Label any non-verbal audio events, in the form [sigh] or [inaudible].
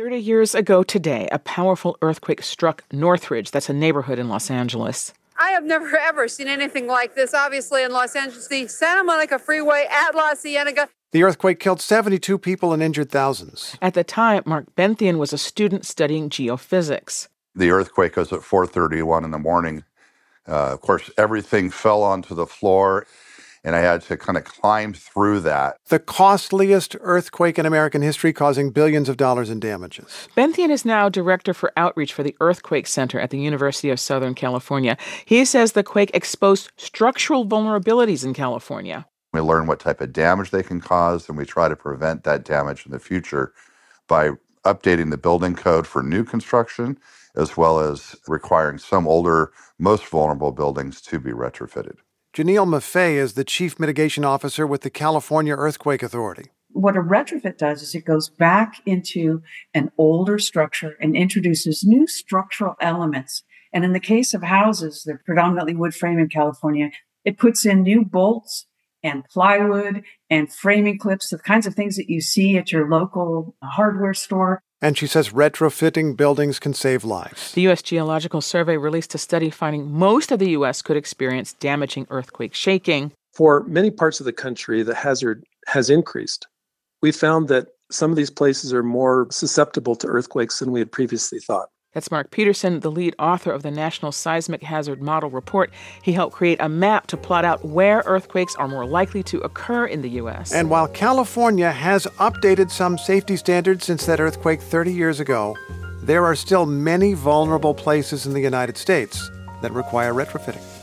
30 years ago today, a powerful earthquake struck Northridge. That's a neighborhood in Los Angeles. I have never [laughs] ever seen anything like this, obviously, in Los Angeles. The Santa Monica Freeway at La Cienega. The earthquake killed 72 people and injured thousands. At the time, Mark Benthien was a student studying geophysics. The earthquake was at 4:31 in the morning. Uh, of course, everything fell onto the floor and I had to kind of climb through that. The costliest earthquake in American history, causing billions of dollars in damages. Benthien is now director for outreach for the Earthquake Center at the University of Southern California. He says the quake exposed structural vulnerabilities in California. We learn what type of damage they can cause, and we try to prevent that damage in the future by updating the building code for new construction, as well as requiring some older, most vulnerable buildings to be retrofitted. Janiele Maffei is the Chief Mitigation Officer with the California Earthquake Authority. What a retrofit does is it goes back into an older structure and introduces new structural elements. And in the case of houses, they're predominantly wood frame in California, it puts in new bolts and plywood and framing clips, the kinds of things that you see at your local hardware store. And she says retrofitting buildings can save lives. The U.S. Geological Survey released a study finding most of the U.S. could experience damaging earthquake shaking. For many parts of the country, the hazard has increased. We found that some of these places are more susceptible to earthquakes than we had previously thought. That's Mark Petersen, the lead author of the National Seismic Hazard Model Report. He helped create a map to plot out where earthquakes are more likely to occur in the U.S. And while California has updated some safety standards since that earthquake 30 years ago, there are still many vulnerable places in the United States that require retrofitting.